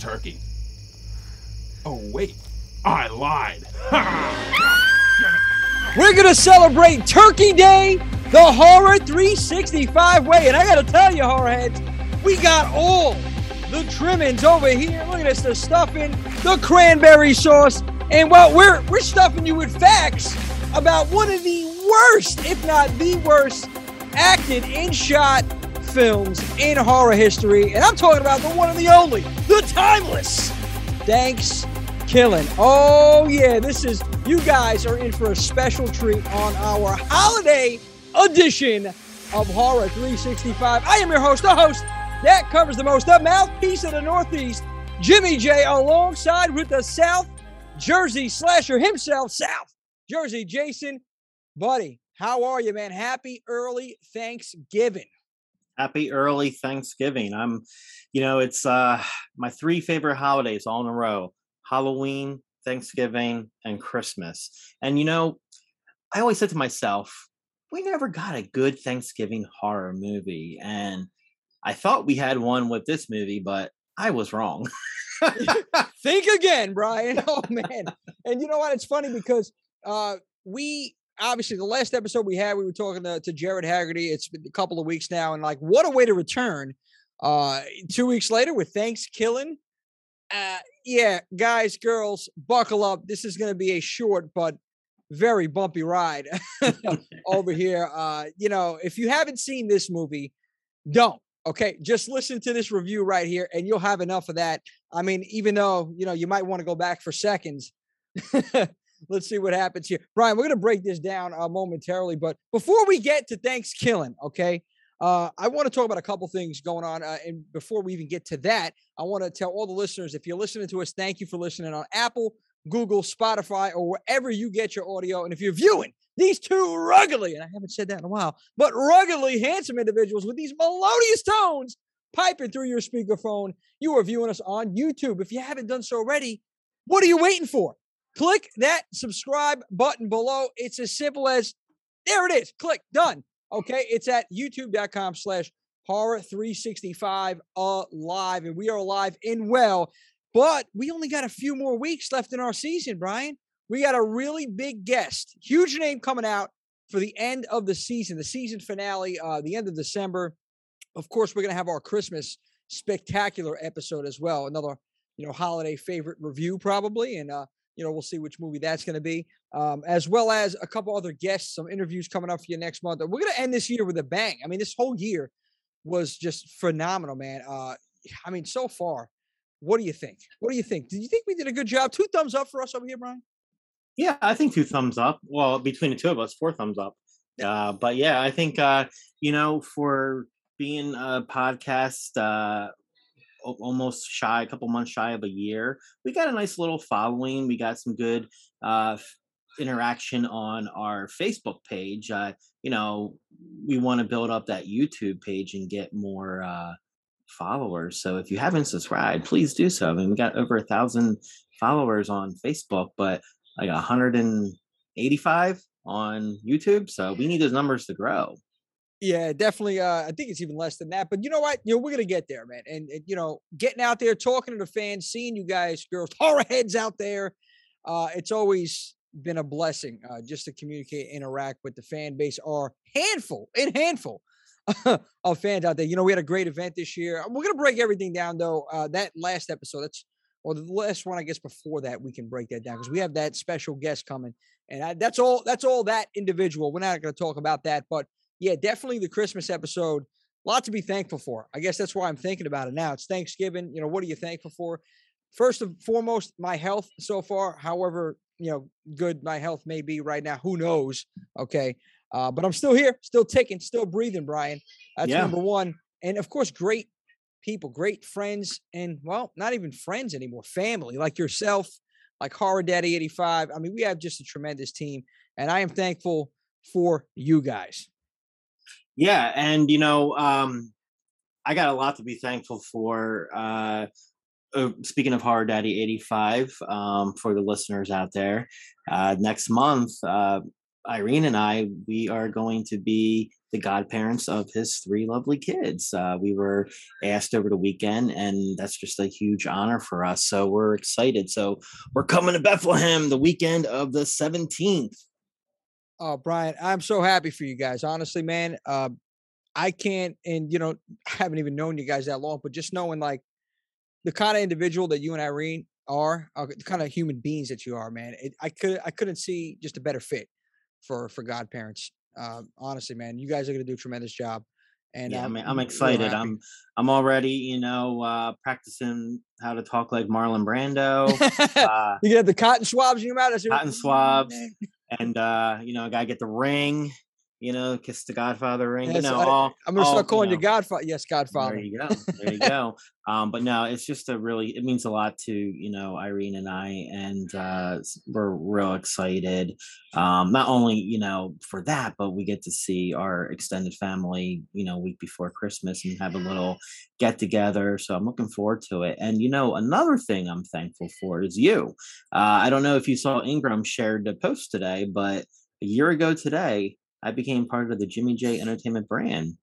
dressing as an evil turkey. Oh, wait. I lied. We're gonna celebrate Turkey Day the Horror 365 way. And I gotta tell you, Horrorheads, we got all the trimmings over here. Look at this, the stuffing, the cranberry sauce. And well, we're we're stuffing you with facts about one of the worst, if not the worst, acted in shot films in horror history. And I'm talking about the one and the only, the timeless. Thanks killing. Oh yeah, this is you guys are in for a special treat on our holiday edition of Horror 365. I am your host, the host that covers the most, the mouthpiece of the Northeast, Jimmy J, alongside with the South Jersey slasher himself, South Jersey Jason. Buddy, how are you, man? Happy early Thanksgiving. Happy early Thanksgiving. I'm, you know, it's uh my three favorite holidays all in a row Halloween, Thanksgiving, and Christmas. And, you know, I always said to myself, we never got a good Thanksgiving horror movie. And I thought we had one with this movie, but I was wrong. Think again, Brian. Oh man. And you know what? It's funny because uh we obviously the last episode we had, we were talking to, to Jared Haggerty. It's been a couple of weeks now, and like what a way to return. Uh two weeks later with Thanksgiving. Uh yeah, guys, girls, buckle up. This is gonna be a short but very bumpy ride over here. Uh, you know, if you haven't seen this movie, don't. Okay, just listen to this review right here, and you'll have enough of that. I mean, even though you know you might want to go back for seconds. Let's see what happens here, Brian. We're gonna break this down uh, momentarily, but before we get to Thanksgiving, okay, uh, I want to talk about a couple things going on. Uh, and before we even get to that, I want to tell all the listeners if you're listening to us, thank you for listening on Apple, Google, Spotify, or wherever you get your audio. And if you're viewing these two ruggedly, and I haven't said that in a while, but ruggedly handsome individuals with these melodious tones piping through your speakerphone, you are viewing us on YouTube. If you haven't done so already, what are you waiting for? Click that subscribe button below. It's as simple as there it is. Click done. Okay. It's at youtube.com slash horror 365 alive. And we are alive and well. But we only got a few more weeks left in our season, Brian. We got a really big guest, huge name coming out for the end of the season, the season finale, uh, the end of December. Of course, we're going to have our Christmas spectacular episode as well. Another, you know, holiday favorite review probably, and uh, you know, we'll see which movie that's going to be, um, as well as a couple other guests, some interviews coming up for you next month. We're going to end this year with a bang. I mean, this whole year was just phenomenal, man. Uh, I mean, so far, what do you think? What do you think? Do you think we did a good job? Two thumbs up for us over here, Brian. Yeah, I think two thumbs up. Well, between the two of us, four thumbs up. Uh, but yeah, I think uh, you know, for being a podcast uh, almost shy, a couple months shy of a year, we got a nice little following. We got some good uh, interaction on our Facebook page. Uh, you know, we want to build up that YouTube page and get more uh, followers. So if you haven't subscribed, please do so. I mean, we got over a thousand followers on Facebook, but like 185 on YouTube. So we need those numbers to grow. Yeah, definitely. Uh, I think it's even less than that. But you know what? You know, we're gonna get there, man. And, and you know, getting out there, talking to the fans, seeing you guys, girls, horror heads out there. Uh, it's always been a blessing uh, just to communicate, interact with the fan base. Our handful, in handful of fans out there. You know, we had a great event this year. We're gonna break everything down though. Uh, that last episode, that's or the last one, I guess, before that, we can break that down because we have that special guest coming, and I, that's all. That's all that individual. We're not to talk about that, but yeah, definitely the Christmas episode. A lot to be thankful for. I guess that's why I'm thinking about it now. It's Thanksgiving. You know, what are you thankful for? First and foremost, my health so far. However, you know, good my health may be right now. Who knows? Okay. Uh, but I'm still here, still ticking, still breathing, Brian. That's yeah. number one. And of course, great people, great friends, and well, not even friends anymore, family like yourself, like Horror Daddy 85. I mean, we have just a tremendous team, and I am thankful for you guys. Yeah, and you know, um, I got a lot to be thankful for. Uh, uh, speaking of Horror Daddy 85, um, for the listeners out there, uh, next month, uh, Irene and I, we are going to be the godparents of his three lovely kids. Uh, we were asked over the weekend, and that's just a huge honor for us. So we're excited. So we're coming to Bethlehem the weekend of the 17th. Oh, Brian, I'm so happy for you guys. Honestly, man, uh, I can't, and you know, I haven't even known you guys that long, but just knowing like the kind of individual that you and Irene are, uh, the kind of human beings that you are, man, it, I could, I couldn't see just a better fit for for godparents. Uh, honestly, man, you guys are going to do a tremendous job. And yeah, um, I'm, I'm excited. I'm I'm already, you know, uh, practicing how to talk like Marlon Brando. uh, you get the cotton swabs in your mouth. Cotton swabs, and uh, you know, I gotta get the ring you know, kiss the Godfather ring. Yes, you know, I, all, I'm gonna all, start calling you, know, you, Godfather. Yes, Godfather. There you go. There you go. um, but no, it's just a really it means a lot to you know Irene and I, and uh, we're real excited. Um, not only you know for that, but we get to see our extended family, you know, week before Christmas and have a little get together. So I'm looking forward to it. And you know, another thing I'm thankful for is you. Uh, I don't know if you saw Ingram shared the post today, but a year ago today I became part of the Jimmy J Entertainment brand.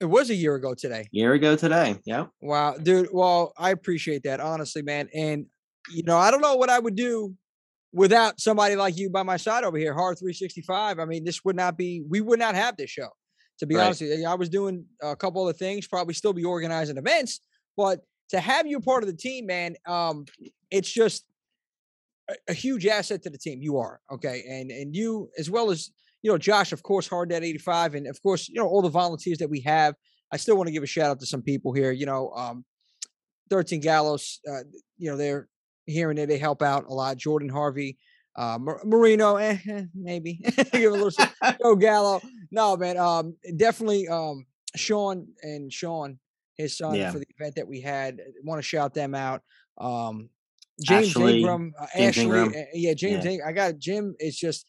It was a year ago today. Year ago today. Yeah. Wow, dude. Well, I appreciate that, honestly, man. And you know, I don't know what I would do without somebody like you by my side over here, Horror 365. I mean, this would not be, we would not have this show. To be right. honest with you, I was doing a couple of things, probably still be organizing events, but to have you part of the team, man, um, it's just a, a huge asset to the team. You are okay, and and you as well as you know, Josh, of course, Horror Daddy 85, and of course, you know, all the volunteers that we have. I still want to give a shout out to some people here. You know, um, 13 Gallows, uh, you know, they're here and there. They help out a lot. Jordan Harvey, uh, Marino, eh, eh, maybe give a little Joe Gallo. No, man, um, definitely um, Sean and Sean, his son, yeah. for the event that we had. Want to shout them out. Um, James Ashley, Ingram, uh, James Ashley, Ingram. Uh, yeah, James. Yeah. I got Jim. It's just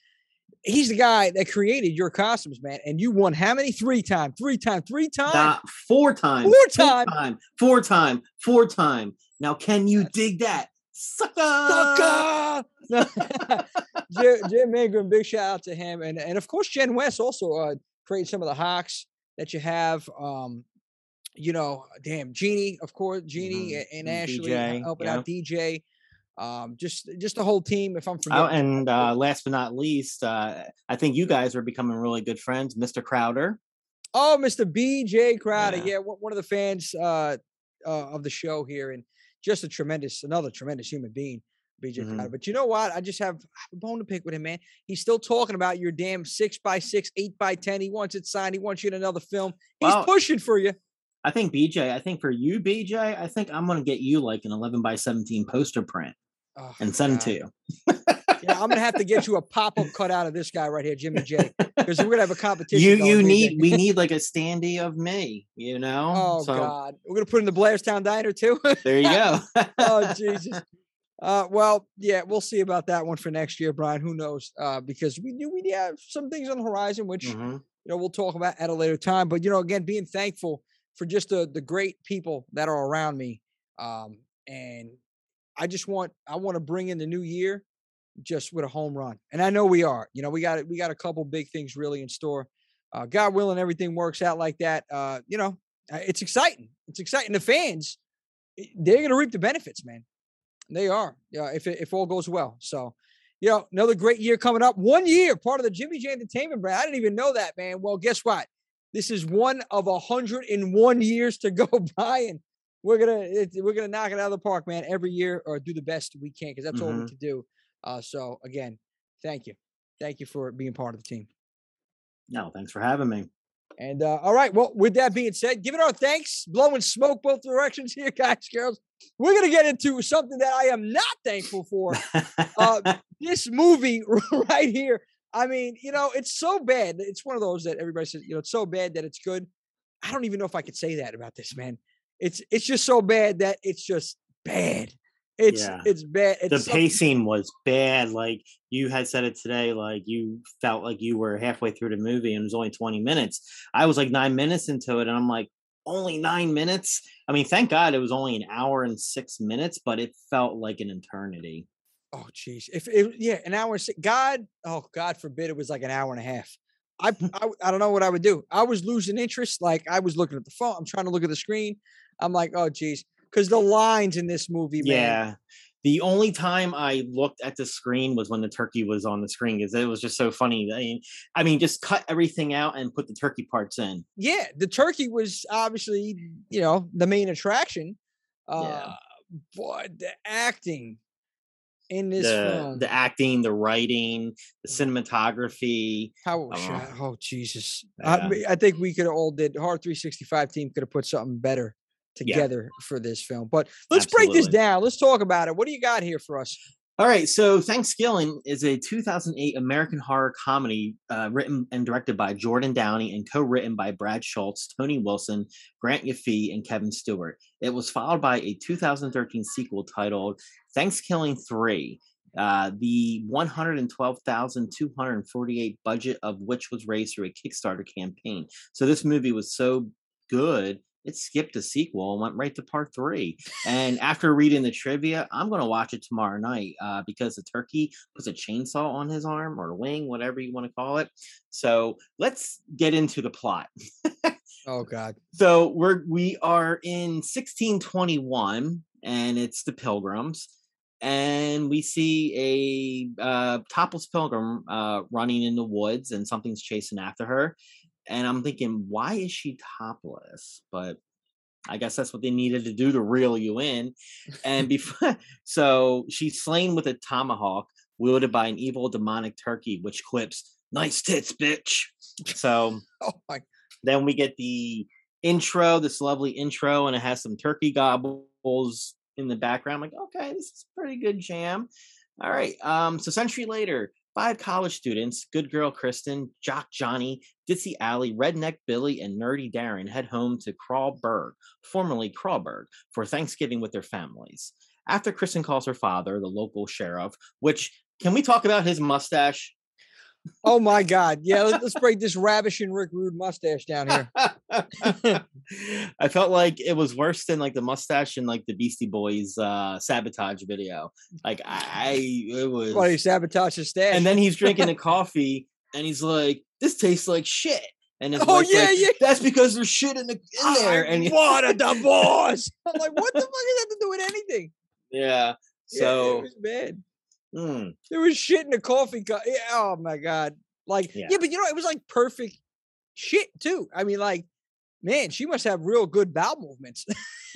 he's the guy that created your costumes, man. And you won how many? Three times, three times, three times, nah, four times, four times, four time, four time, four time. Now, can you dig that, sucker? Sucker. Jim, Jim Ingram, big shout out to him, and and of course Jen West also uh, created some of the hawks that you have. Um, you know, damn Jeannie, of course, Jeannie mm-hmm. and, and Ashley DJ, helping yeah. out DJ um, just just the whole team. If I'm forgetting, oh, and uh, last but not least, uh, I think you guys are becoming really good friends, Mr. Crowder. Oh, Mr. BJ Crowder, yeah, yeah one of the fans uh, uh, of the show here, and just a tremendous, another tremendous human being. BJ mm-hmm. Crowder. But you know what? I just have a bone to pick with him, man. He's still talking about your damn six by six, eight by ten. He wants it signed. He wants you in another film. He's pushing for you. I think BJ. I think for you, BJ. I think I'm gonna get you like an 11 by 17 poster print oh, and send God. them to you. yeah, I'm gonna have to get you a pop up cut out of this guy right here, Jimmy J, because we're gonna have a competition. You you need we need like a standee of me, you know. Oh so, God, we're gonna put in the Blairstown Diner too. there you go. oh Jesus. Uh, well, yeah, we'll see about that one for next year, Brian. Who knows? Uh, because we do we have some things on the horizon, which mm-hmm. you know we'll talk about at a later time. But you know, again, being thankful for just the the great people that are around me, um, and I just want I want to bring in the new year just with a home run, and I know we are. You know, we got we got a couple big things really in store. Uh, God willing, everything works out like that. Uh, you know, uh, it's exciting. It's exciting. The fans, eh, they're going to reap the benefits, man. They are. Yeah, if if all goes well. So, you know, another great year coming up. One year, part of the Jimmy J Entertainment brand. I didn't even know that, man. Well, guess what? This is one of a hundred and one years to go by, and we're gonna we're gonna knock it out of the park, man, every year or do the best we can because that's mm-hmm. all we can do. Uh, so again, thank you, thank you for being part of the team. No, thanks for having me. And uh, all right, well, with that being said, giving our thanks, blowing smoke both directions here, guys, girls. We're gonna get into something that I am not thankful for. uh, this movie right here. I mean, you know, it's so bad. It's one of those that everybody says, you know, it's so bad that it's good. I don't even know if I could say that about this, man. It's it's just so bad that it's just bad. It's yeah. it's bad. It's the something. pacing was bad. Like you had said it today, like you felt like you were halfway through the movie and it was only 20 minutes. I was like nine minutes into it and I'm like, only nine minutes. I mean, thank God it was only an hour and six minutes, but it felt like an eternity. Oh, jeez. If it, yeah, an hour. and si- God, oh, God forbid it was like an hour and a half. I, I, I don't know what I would do. I was losing interest. Like I was looking at the phone. I'm trying to look at the screen. I'm like, oh, jeez. Because the lines in this movie, man. Yeah. The only time I looked at the screen was when the turkey was on the screen because it was just so funny. I mean, I mean, just cut everything out and put the turkey parts in. Yeah, the turkey was obviously, you know, the main attraction. Uh, but the acting in this The film, the acting, the writing, the cinematography. how it was oh. shot. Oh, Jesus. Yeah. I, I think we could have all did. Horror 365 team could have put something better Yeah. together for this film. But let's break this down. Let's talk about it. What do you got here for us? All right, so Thankskilling is a 2008 American horror comedy uh, written and directed by Jordan Downey and co-written by Brad Schultz, Tony Wilson, Grant Yaffee, and Kevin Stewart. It was followed by a 2013 sequel titled Thankskilling 3. Uh, the 112,248 budget of which was raised through a Kickstarter campaign. So this movie was so good, it skipped a sequel and went right to part three. And after reading the trivia, I'm going to watch it tomorrow night uh, because the turkey puts a chainsaw on his arm or wing, whatever you want to call it. So let's get into the plot. Oh, God. So we're we are in 1621, and it's the Pilgrims, and we see a uh, topless pilgrim uh, running in the woods, and something's chasing after her. And I'm thinking, why is she topless? But I guess that's what they needed to do to reel you in. And before, so she's slain with a tomahawk wielded by an evil demonic turkey, which quips, "Nice tits, bitch." So Oh, my. then we get the intro, this lovely intro, and it has some turkey gobbles in the background. I'm like, okay, this is pretty good jam. All right. Um, so century later, five college students, good girl Kristen, Jock Johnny, Ditzy Allie, Redneck Billy, and Nerdy Darren head home to Crawlberg, formerly Crawlberg, for Thanksgiving with their families. After Kristen calls her father, the local sheriff, which can we talk about his mustache? Oh, my God. Yeah, let's, break this ravishing Rick Rude mustache down here. I felt like it was worse than like the mustache in like the Beastie Boys uh sabotage video. Like I, it was Why he sabotaged his stash? and then he's drinking a coffee and he's like, This tastes like shit. And his Oh, yeah, like, yeah. That's because there's shit in the in there. I And what a divorce. I'm like, what the fuck does that have to do with anything? yeah. Yeah, So it was bad. Hmm, There was shit in the coffee cup. Yeah, oh my god! Like, yeah. Yeah. but you know, it was like perfect shit too. I mean, like, man, she must have real good bowel movements.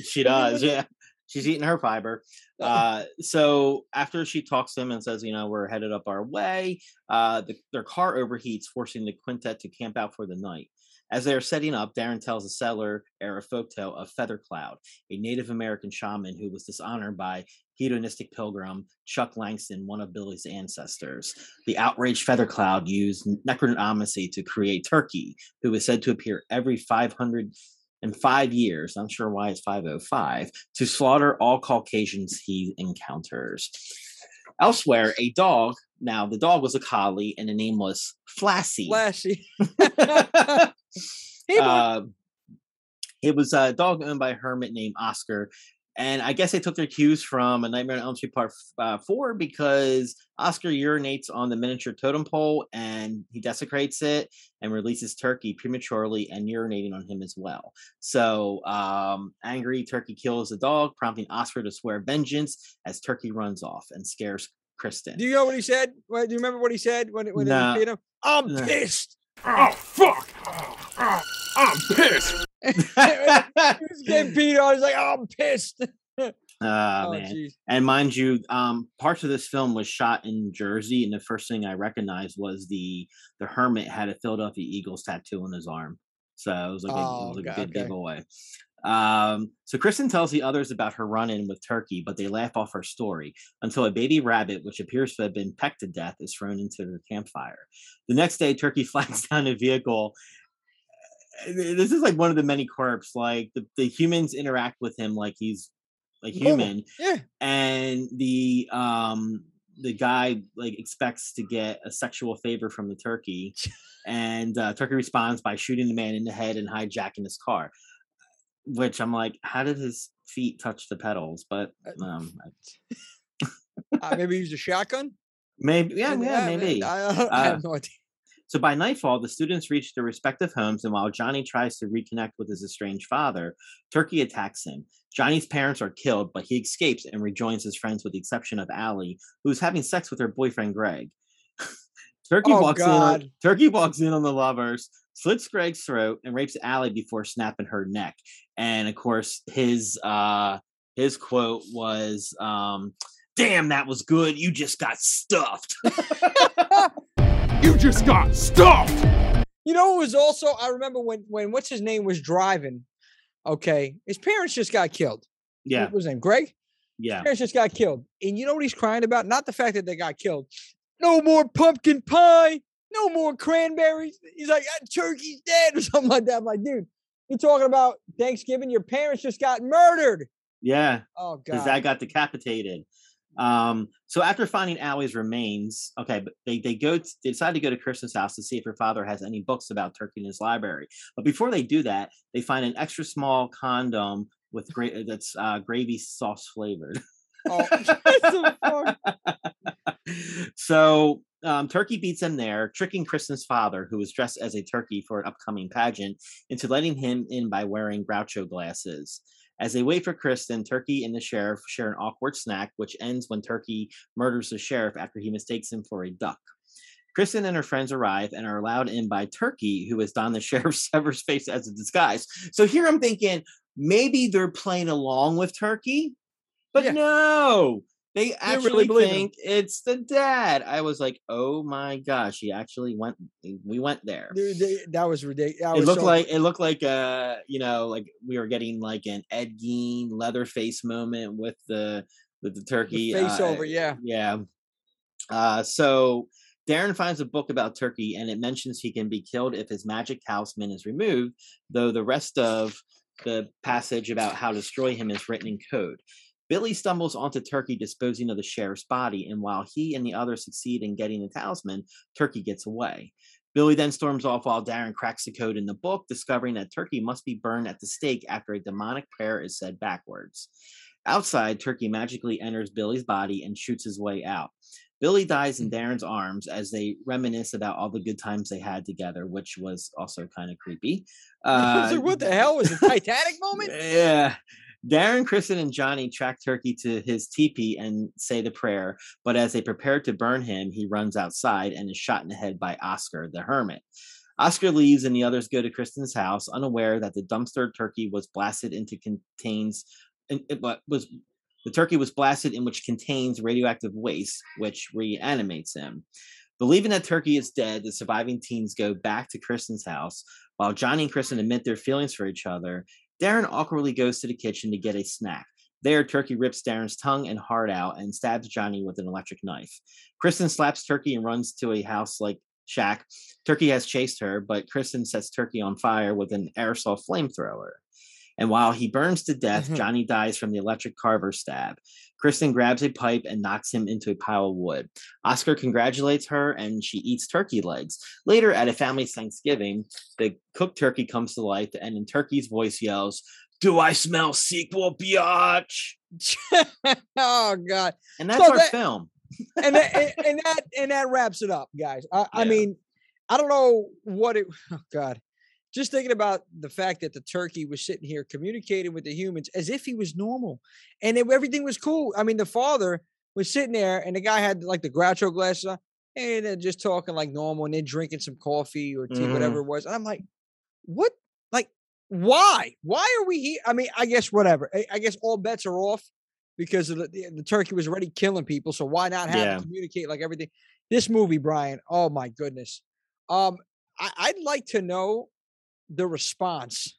she does, yeah. She's eating her fiber. Uh, so after she talks to him and says, you know, we're headed up our way, uh, the, their car overheats, forcing the quintet to camp out for the night. As they are setting up, Darren tells the settler era folktale of Feathercloud, a Native American shaman who was dishonored by hedonistic pilgrim Chuck Langston, one of Billy's ancestors. The outraged Feathercloud used necromancy to create Turkey, who is said to appear every 505 years. I'm sure why it's 505 to slaughter all Caucasians he encounters. Elsewhere, a dog. Now, the dog was a collie, and the name was Flashy. Flashy. Hey. Uh, it was a dog owned by a hermit named Oscar. And I guess they took their cues from A Nightmare on Elm Street Part uh, 4 because Oscar urinates on the miniature totem pole and he desecrates it and releases Turkey prematurely and urinating on him as well. So, um, angry Turkey kills the dog, prompting Oscar to swear vengeance as Turkey runs off and scares Kristen. do you know what he said? Do you remember what he said when when Nah. they beat him? I'm Nah. pissed. Oh, fuck! Oh, oh, I'm pissed! he was getting beat on. He's like, oh, I'm pissed. Ah, oh, man. jeez. And mind you, um, parts of this film was shot in Jersey, and the first thing I recognized was the the hermit had a Philadelphia Eagles tattoo on his arm. So it was like a, it Oh, was like okay, a good okay. giveaway. Um, so Kristen tells the others about her run-in with Turkey, but they laugh off her story until a baby rabbit, which appears to have been pecked to death, is thrown into their campfire. The next day, Turkey flags down a vehicle. Uh, This is like one of the many quirks. Like the, the humans interact with him like he's like Normal. human, Yeah. and the um the guy like expects to get a sexual favor from the turkey and uh, turkey responds by shooting the man in the head and hijacking his car which i'm like how did his feet touch the pedals but Uh, um Uh, maybe he used a shotgun. Maybe, yeah, yeah, uh, maybe. I, I, Uh, have no idea. So by nightfall, the students reach their respective homes, and while Johnny tries to reconnect with his estranged father, Turkey attacks him. Johnny's parents are killed, but he escapes and rejoins his friends with the exception of Allie, who's having sex with her boyfriend Greg. Turkey Oh, walks in on, Turkey walks in on the lovers, slits Greg's throat, and rapes Allie before snapping her neck. And of course, his uh his quote was um Damn, that was good. You just got stuffed. You just got stuffed! You know, it was also I remember when when what's his name was driving. Okay, his parents just got killed. yeah, What was his name? Greg. yeah. parents just got killed. And you know what he's crying about? Not the fact that they got killed. No more pumpkin pie. No more cranberries. He's like, "Ah, turkey's dead or something like that. I'm like, dude, you're talking about Thanksgiving. Your parents just got murdered. Yeah, Oh God. dad got decapitated. Um, so after finding Allie's remains, okay, but they they go t- they decide to go to Kristen's house to see if her father has any books about Turkey in his library. But before they do that, they find an extra small condom with gra- that's uh, gravy sauce flavored. Oh, what the fuck? So um, Turkey beats him there, tricking Kristen's father, who was dressed as a turkey for an upcoming pageant, into letting him in by wearing Groucho glasses. As they wait for Kristen, Turkey and the sheriff share an awkward snack, which ends when Turkey murders the sheriff after he mistakes him for a duck. Kristen and her friends arrive and are allowed in by Turkey, who has donned the sheriff's sever's face as a disguise. So here I'm thinking maybe they're playing along with Turkey, but Yeah. no, they really actually him. think it's the dad. I was like, oh my gosh, he actually went. We went there. Dude, they, that was ridiculous. It looked like it looked like uh you know like we were getting like an Ed Gein Leatherface moment with the with the turkey face uh, over. Yeah. yeah. Uh, so Darren finds a book about Turkey and it mentions he can be killed if his magic talisman is removed, though the rest of the passage about how to destroy him is written in code. Billy stumbles onto Turkey disposing of the sheriff's body, and while he and the others succeed in getting the talisman, Turkey gets away. Billy then storms off while Darren cracks the code in the book, discovering that Turkey must be burned at the stake after a demonic prayer is said backwards. Outside, Turkey magically enters Billy's body and shoots his way out. Billy dies in Darren's arms as they reminisce about all the good times they had together, which was also kind of creepy. Uh, what the hell was it? Titanic moment? yeah. Darren, Kristen, and Johnny track Turkey to his teepee and say the prayer, but as they prepare to burn him, he runs outside and is shot in the head by Oscar, the hermit. Oscar leaves and the others go to Kristen's house, unaware that the dumpster turkey was blasted into contains in- it was the turkey was blasted in which contains radioactive waste, which reanimates him. Believing that Turkey is dead, the surviving teens go back to Kristen's house. While Johnny and Kristen admit their feelings for each other, Darren awkwardly goes to the kitchen to get a snack. There, Turkey rips Darren's tongue and heart out and stabs Johnny with an electric knife. Kristen slaps Turkey and runs to a house like shack. Turkey has chased her, but Kristen sets Turkey on fire with an aerosol flamethrower. And while he burns to death, Mhm. Johnny dies from the electric carver stab. Kristen grabs a pipe and knocks him into a pile of wood. Oscar congratulates her and she eats turkey legs. Later, at a family Thanksgiving, the cooked turkey comes to life and in Turkey's voice yells, Do I smell sequel, biatch? oh God. And that's So our that- film. and that, and, and that and that wraps it up, guys. I, I mean, I don't know what it. Oh God, just thinking about the fact that the turkey was sitting here communicating with the humans as if he was normal, and it, everything was cool. I mean, the father was sitting there, and the guy had like the Groucho glasses on, and they're just talking like normal, and then drinking some coffee or tea, Mhm. whatever it was. And I'm like, what? Like, why? Why are we here? I mean, I guess whatever. I, I guess all bets are off because of the, the, the turkey was already killing people. So why not have Yeah. it communicate like everything? This movie, Brian. Oh my goodness. Um, I, I'd like to know the response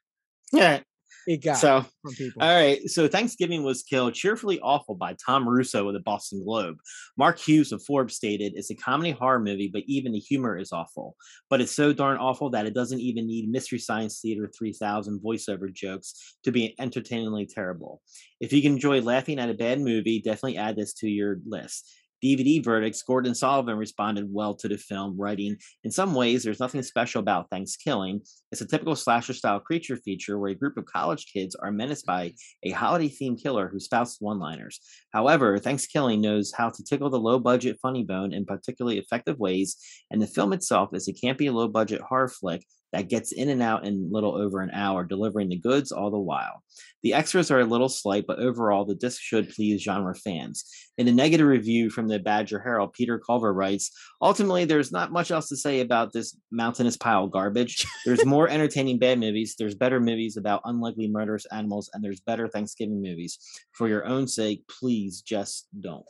Yeah. it got So from people. All right. So Thankskilling was killed cheerfully awful by Tom Russo of the Boston Globe. Mark Hughes of Forbes stated it's a comedy horror movie, but even the humor is awful. But it's so darn awful that it doesn't even need Mystery Science Theater 3000 voiceover jokes to be entertainingly terrible. If you can enjoy laughing at a bad movie, definitely add this to your list. DVD verdicts, Gordon Sullivan responded well to the film, writing, In some ways, there's nothing special about Thankskilling. It's a typical slasher style creature feature where a group of college kids are menaced by mm-hmm. a holiday themed killer who spouts one liners. However, Thankskilling knows how to tickle the low budget funny bone in particularly effective ways, and the film itself is a campy low budget horror flick that gets in and out in little over an hour, delivering the goods all the while. The extras are a little slight, but overall, the disc should please genre fans. In a negative review from the Badger Herald, Peter Culver writes Ultimately, there's not much else to say about this mountainous pile of garbage. There's more entertaining bad movies, there's better movies about unlikely murderous animals, and there's better Thanksgiving movies. For your own sake, please just don't.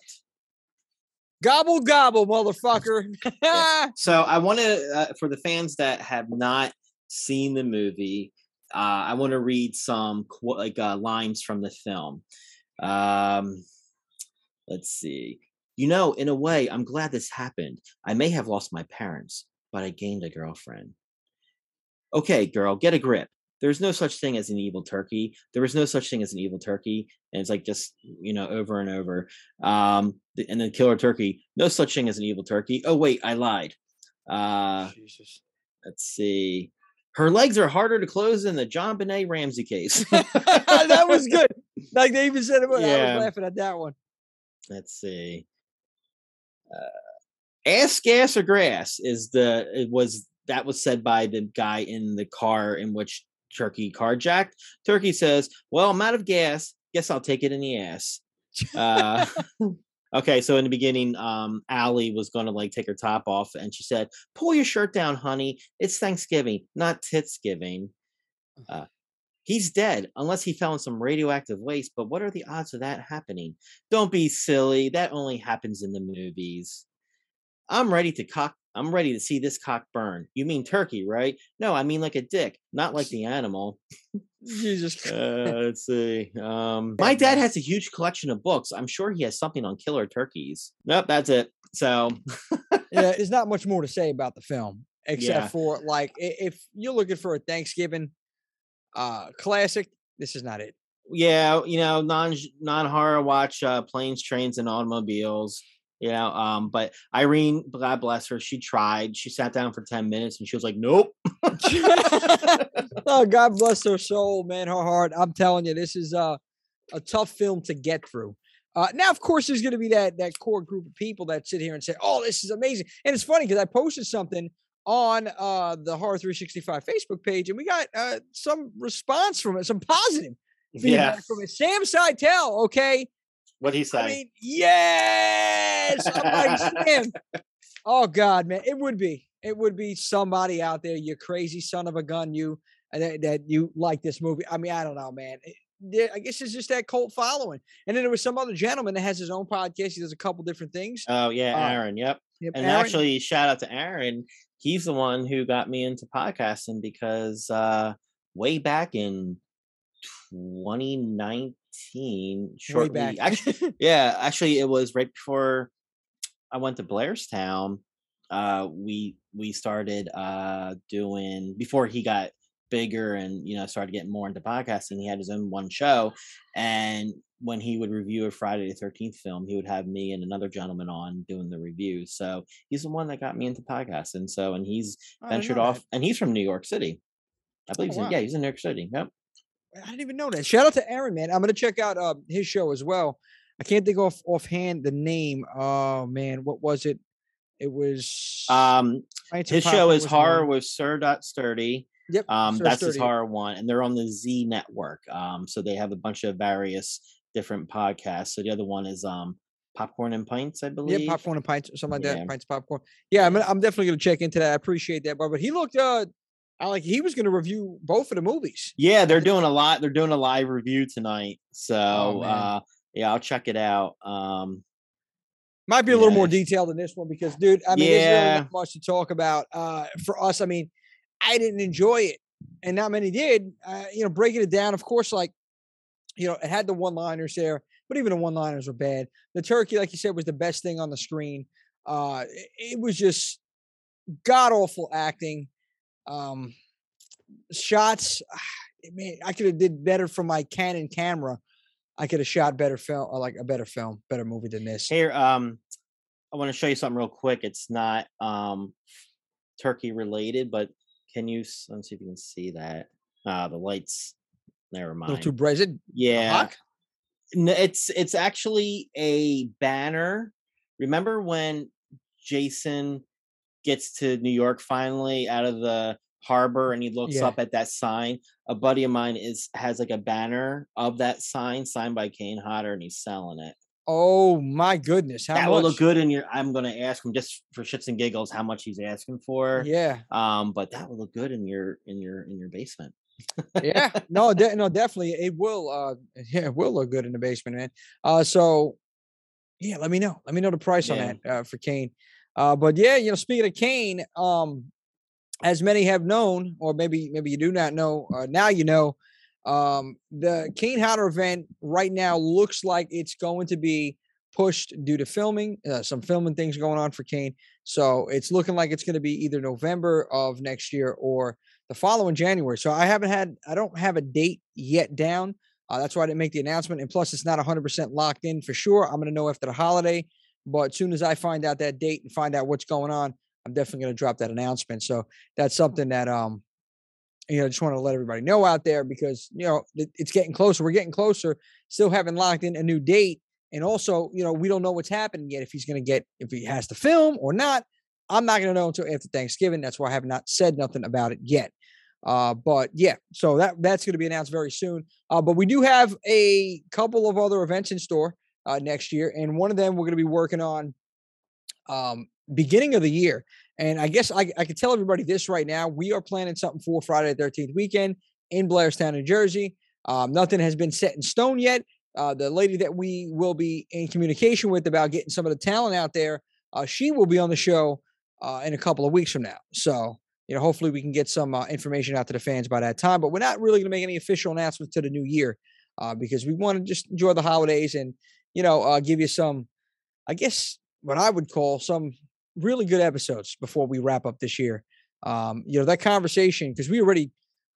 Gobble gobble, motherfucker. Yeah. So I want to, uh, for the fans that have not seen the movie, uh, I want to read some qu- like uh, lines from the film. Um, let's see. You know, in a way, I'm glad this happened. I may have lost my parents, but I gained a girlfriend. Okay, girl, get a grip. There's no such thing as an evil turkey. There is no such thing as an evil turkey. And it's like just, you know, over and over. Um, and then killer turkey. No such thing as an evil turkey. Oh, wait, I lied. Uh, Jesus. let's see. Her legs are harder to close than the JonBenet Ramsey case. that was good. Like they even said it. I Yeah. was laughing at that one. let's see. Uh, ass, gas, or grass is the it was that was said by the guy in the car in which Turkey carjacked. Turkey says, "Well, I'm out of gas. Guess I'll take it in the ass." Uh, okay, so in the beginning, um, Allie was going to like take her top off, and she said, "Pull your shirt down, honey. It's Thanksgiving, not Titsgiving." Uh, he's dead unless he fell in some radioactive waste. But what are the odds of that happening? Don't be silly. That only happens in the movies. I'm ready to cock. I'm ready to see this cock burn. You mean turkey, right? No, I mean like a dick, not like the animal. Jesus. Uh, let's see. Um, my dad has a huge collection of books. I'm sure he has something on killer turkeys. Nope, that's it. So yeah, there's not much more to say about the film except Yeah. for like if you're looking for a Thanksgiving uh classic, this is not it. yeah, you know, non non horror watch uh, planes, trains, and automobiles. You know, um, but Irene, God bless her, she tried. She sat down for ten minutes and she was like, "Nope." oh, God bless her soul, man, her heart. I'm telling you, this is uh, a tough film to get through. Uh, now, of course, there's going to be that that core group of people that sit here and say, "Oh, this is amazing," and it's funny because I posted something on uh, the Horror 365 Facebook page, and we got uh, some response from it, some positive Yeah. feedback from it. Sam Seitel, okay, What he say? I mean, yes. I'm. Oh God, man, it would be. It would be somebody out there, you crazy son of a gun, you uh, that, that you like this movie. I mean, I don't know, man. It- I guess it's just that cult following. And then there was some other gentleman that has his own podcast. He does a couple different things. oh yeah, uh, Aaron. Yep. Yep, And Aaron- actually, shout out to Aaron. He's the one who got me into podcasting because uh, way back in 2019, shortly, back. actually, yeah, actually, it was right before I went to Blairstown. Uh, we we started uh, doing before he got bigger and you know started getting more into podcasting. He had his own one show, and when he would review a Friday the Thirteenth film, he would have me and another gentleman on doing the reviews. So he's the one that got me into podcasting. So and he's Oh, ventured off, that. and he's from New York City. I believe Oh, he's in, wow. yeah, he's in New York City. Yep. I didn't even know that. Shout out to Aaron, man. I'm gonna check out uh, his show as well. I can't think off offhand the name. Oh man, what was it? It was Um, his show is horror with Sir Dot Sturdy. Yep, Um, Sir that's his horror one, and they're on the Z Network. Um, so they have a bunch of various different podcasts. So the other one is um Popcorn and Pints, I believe. Yeah, popcorn and pints or something like Yeah. that. Pints, popcorn. Yeah, I'm, I'm definitely gonna check into that. I appreciate that, but but he looked uh, I like he was gonna review both of the movies. Yeah, they're doing a lot. They're doing a live review tonight. So Oh, uh yeah, I'll check it out. Um Might be a little more detailed than this one because, dude, I mean, there's really Yeah. not much to talk about. Uh, for us, I mean, I didn't enjoy it, and not many did. Uh, you know, breaking it down, of course, like you know, it had the one-liners there, but even the one-liners were bad. The turkey, like you said, was the best thing on the screen. Uh, it was just god awful acting. Um, shots, I mean, I could have did better from my Canon camera. I could have shot better film, or like a better film, better movie than this. here, um I want to show you something real quick. It's not um turkey related, but can you? Let's see if you can see that. Ah, the lights. Never A mind. little too bright. Is it yeah? It's it's actually a banner. Remember when Jason gets to New York finally out of the harbor and he looks Yeah. up at that sign? A buddy of mine is has like a banner of that sign signed by Kane Hodder and he's selling it. Oh my goodness! How that much? will look good in your I'm gonna ask him just for shits and giggles how much he's asking for. Yeah, Um, but that will look good in your in your in your basement. yeah. No, de- no, definitely. It will. Uh, yeah, it will look good in the basement, man. Uh, so yeah, let me know. Let me know the price Yeah. on that uh, for Kane. Uh, but yeah, you know, speaking of Kane, um, as many have known, or maybe maybe you do not know, uh, now you know. Um, the Kane Hodder event right now looks like it's going to be pushed due to filming, uh, some filming things going on for Kane. So it's looking like it's going to be either November of next year or the following January. So I haven't had, I don't have a date yet down. Uh, that's why I didn't make the announcement. And plus, it's not 100% locked in for sure. I'm going to know after the holiday. But as soon as I find out that date and find out what's going on, I'm definitely going to drop that announcement. So that's something that, um, you know, I just want to let everybody know out there because, you know, it's getting closer. We're getting closer, still haven't locked in a new date. And also, you know, we don't know what's happening yet. If he's going to get, if he has to film or not, I'm not going to know until after Thanksgiving. That's why I have not said nothing about it yet. Uh, but yeah, so that that's going to be announced very soon. Uh, but we do have a couple of other events in store uh, next year, and one of them we're going to be working on um, beginning of the year. And I guess I, I can tell everybody this right now: we are planning something for Friday the Thirteenth weekend in Blairstown, New Jersey. Um, nothing has been set in stone yet. Uh, the lady that we will be in communication with about getting some of the talent out there, uh, she will be on the show uh, in a couple of weeks from now. So you know, hopefully we can get some uh, information out to the fans by that time. But we're not really going to make any official announcements to the new year uh, because we want to just enjoy the holidays and you know uh, give you some, I guess, what I would call some really good episodes before we wrap up this year. Um, you know, that conversation because we already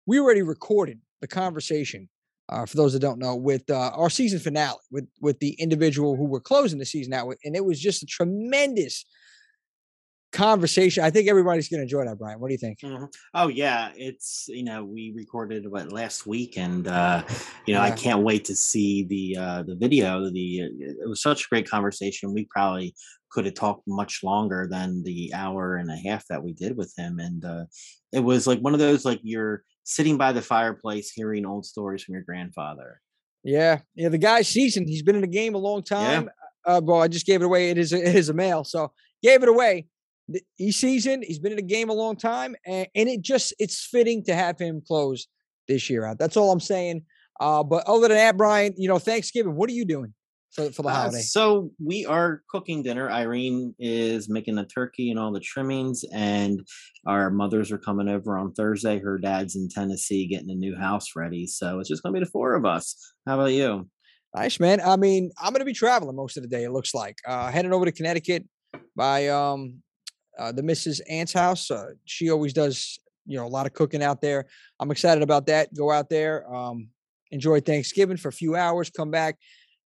we already recorded the conversation. Uh, for those that don't know, with uh, our season finale, with with the individual who we're closing the season out with, and it was just a tremendous conversation. I think everybody's going to enjoy that, Brian. What do you think? Mhm. Oh yeah, it's you know we recorded what last week, and uh, you know I can't wait to see the uh, the video. The uh, it was such a great conversation. We probably could have talked much longer than the hour and a half that we did with him, and uh, it was like one of those like you're sitting by the fireplace hearing old stories from your grandfather. Yeah, yeah. The guy's seasoned. He's been in the game a long time. Uh, well, I just gave it away. It is a, it is a male, so gave it away. He's seasoned. He's been in the game a long time, and, and it just it's fitting to have him close this year out. That's all I'm saying. Uh, but other than that, Brian, you know, Thanksgiving. What are you doing for for the Uh, holiday? so we are cooking dinner. Irene is making the turkey and all the trimmings, and our mothers are coming over on Thursday. Her dad's in Tennessee getting a new house ready, so it's just gonna be the four of us. How about you? Nice, man. I mean, I'm going to be traveling most of the day. It looks like uh, heading over to Connecticut by um, uh, the Mrs. Ant's house. Uh, she always does, you know, a lot of cooking out there. I'm excited about that. Go out there, um, enjoy Thanksgiving for a few hours, come back,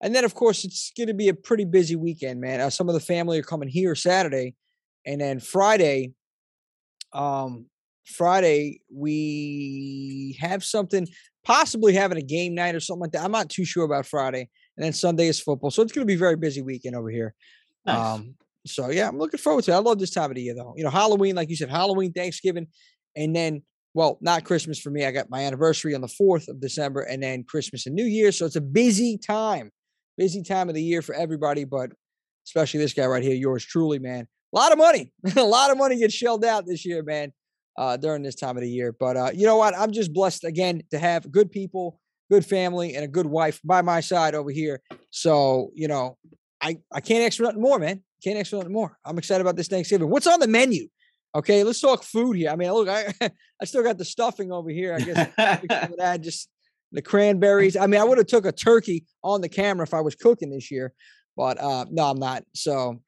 and then of course it's going to be a pretty busy weekend, man. Uh, some of the family are coming here Saturday, and then Friday. Um, Friday we have something possibly having a game night or something like that. I'm not too sure about Friday. And then Sunday is football. So it's going to be a very busy weekend over here. Nice. Um, so yeah, I'm looking forward to it. I love this time of the year though. You know, Halloween, like you said, Halloween, Thanksgiving, and then well, not Christmas for me. I got my anniversary on the 4th of December and then Christmas and New Year. So it's a busy time, busy time of the year for everybody, but especially this guy right here, yours truly, man. A lot of money, a lot of money gets shelled out this year, man, uh, during this time of the year. But uh, you know what? I'm just blessed again to have good people, good family, and a good wife by my side over here. So, you know, I, I can't ask for nothing more, man. Can't ask for nothing more. I'm excited about this Thanksgiving. What's on the menu? Okay, let's talk food here. I mean, look, I I still got the stuffing over here. I guess that, just the cranberries. I mean, I would have took a turkey on the camera if I was cooking this year, but uh no, I'm not. So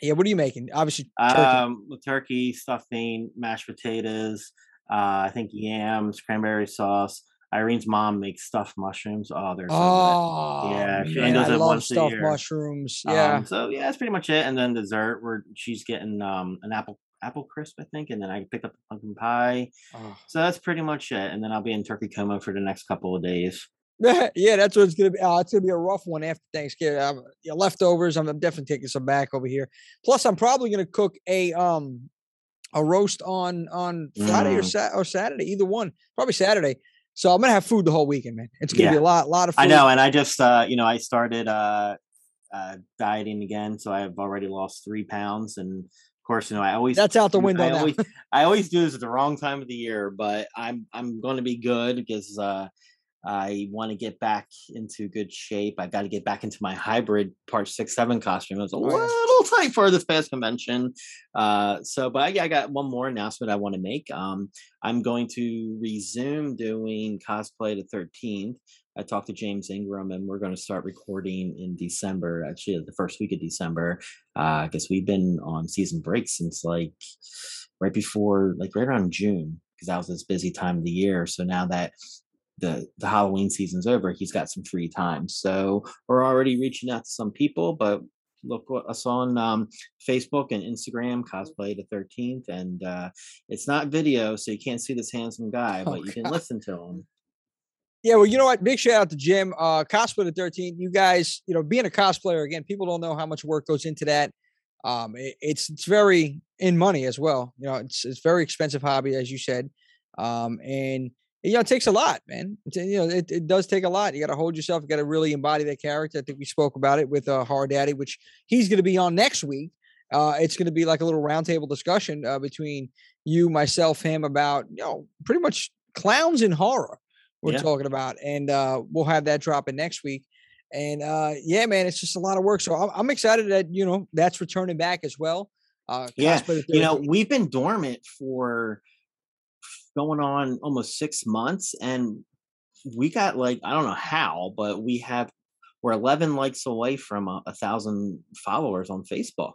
yeah, what are you making? Obviously, turkey. um, turkey, stuffing, mashed potatoes. Uh, I think yams, cranberry sauce. Irene's mom makes stuffed mushrooms. Oh, they're so Oh, Yeah, she man, does I it love once a stuffed year. mushrooms. Yeah. Um, so yeah, that's pretty much it. And then dessert, where she's getting um an apple apple crisp, I think, and then I picked up the pumpkin pie. Oh. So that's pretty much it. And then I'll be in Turkey coma for the next couple of days. yeah, that's what it's gonna be. Oh, it's gonna be a rough one after Thanksgiving. Um, yeah, leftovers. I'm, I'm definitely taking some back over here. Plus, I'm probably gonna cook a um a roast on on Friday or Mm. Sat or Saturday, either one. Probably Saturday. So I'm gonna have food the whole weekend, man. It's gonna be a lot, lot of food. I know, and I just uh, you know, I started uh uh dieting again, so I've already lost three pounds and of course, you know, I always That's out the I window now. always, I always do this at the wrong time of the year, but I'm I'm going to be good because uh, I want to get back into good shape. I've got to get back into my hybrid part six seven costume. It was a Oh, little tight for this past convention, uh, so but I, I got one more announcement I want to make. Um, I'm going to resume doing cosplay the 13th. I talked to James Ingram, and we're going to start recording in December. Actually, the first week of December, Uh, because we've been on season break since like right before, like right around June, because that was this busy time of the year. So now that the the Halloween season's over, he's got some free time. So we're already reaching out to some people, but look what us on um, Facebook and Instagram, cosplay the 13th, and uh, it's not video, so you can't see this handsome guy, Oh, but you can God. listen to him. Yeah, well, you know what? Big shout out to Jim. Uh, cosplay the 13th. You guys, you know, being a cosplayer again, people don't know how much work goes into that. Um, it- it's it's very in money as well. You know, it's it's very expensive hobby, as you said. Um, and you know, it takes a lot, man. It's, you know, it, it does take a lot. You got to hold yourself. You got to really embody that character. I think we spoke about it with uh, Horror Daddy, which he's going to be on next week. Uh, it's going to be like a little roundtable discussion uh, between you, myself, him about you know pretty much clowns in horror we're Yeah. talking about, and uh, we'll have that dropping next week. And uh, yeah, man, it's just a lot of work. So I'm, I'm excited that you know that's returning back as well. Uh, Yeah, you know we've been dormant for going on almost six months and we got like i don't know how but we have we're 11 likes away from a, a thousand followers on facebook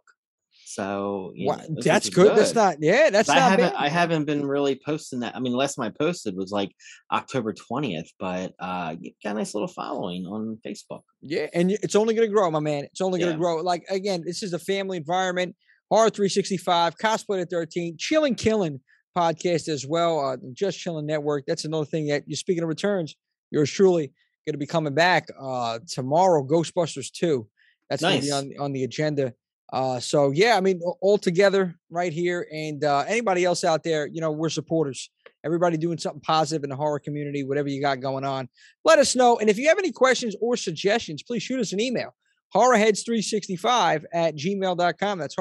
so Wow, know, that's is good. That's not. Yeah, that's I not haven't bad. I haven't been really posting that. I mean, last time I posted was like October 20th, but uh you got a nice little following on Facebook. Yeah, and it's only going to grow, my man. It's only going to Yeah. grow. Like again, this is a family environment. Horror 365, Cosplay at 13, Chilling Killing podcast as well. Uh, Just Chilling Network. That's another thing that you're speaking of returns. Yours truly going to be coming back uh tomorrow. Ghostbusters 2. That's going to be on on the agenda. Uh, so yeah, I mean, all together right here, and uh, anybody else out there, you know, we're supporters. Everybody doing something positive in the horror community, whatever you got going on, let us know. And if you have any questions or suggestions, please shoot us an email horrorheads365 at gmail.com. That's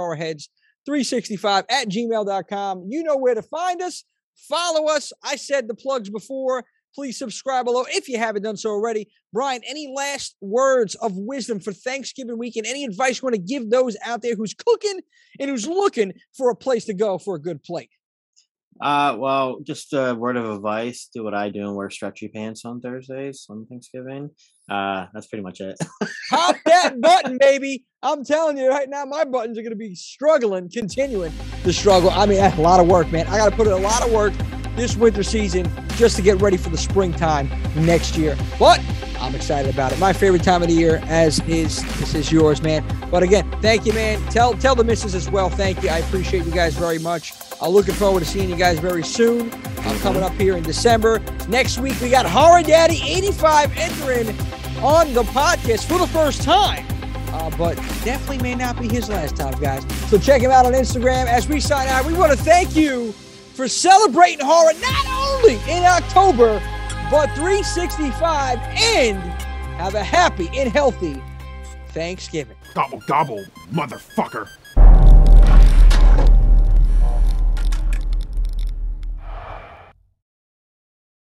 horrorheads365 at gmail.com. You know where to find us. Follow us. I said the plugs before. Please subscribe below if you haven't done so already. Brian, any last words of wisdom for Thanksgiving weekend? Any advice you want to give those out there who's cooking and who's looking for a place to go for a good plate? Uh well, just a word of advice, do what I do and wear stretchy pants on Thursdays on Thanksgiving. Uh that's pretty much it. Pop that button, baby. I'm telling you right now, my buttons are going to be struggling, continuing to struggle. I mean, that's a lot of work, man. I got to put in a lot of work this winter season just to get ready for the springtime next year. But I'm excited about it. My favorite time of the year, as is this is yours, man. But again, thank you, man. Tell tell the missus as well. Thank you. I appreciate you guys very much. I'm looking forward to seeing you guys very soon. I'm coming up here in December. Next week we got Horror Daddy 85 entering on the podcast for the first time. Uh, but definitely may not be his last time, guys. So check him out on Instagram. As we sign out, we want to thank you for celebrating horror not only in October, but 365 and have a happy and healthy Thanksgiving. Gobble, gobble, motherfucker.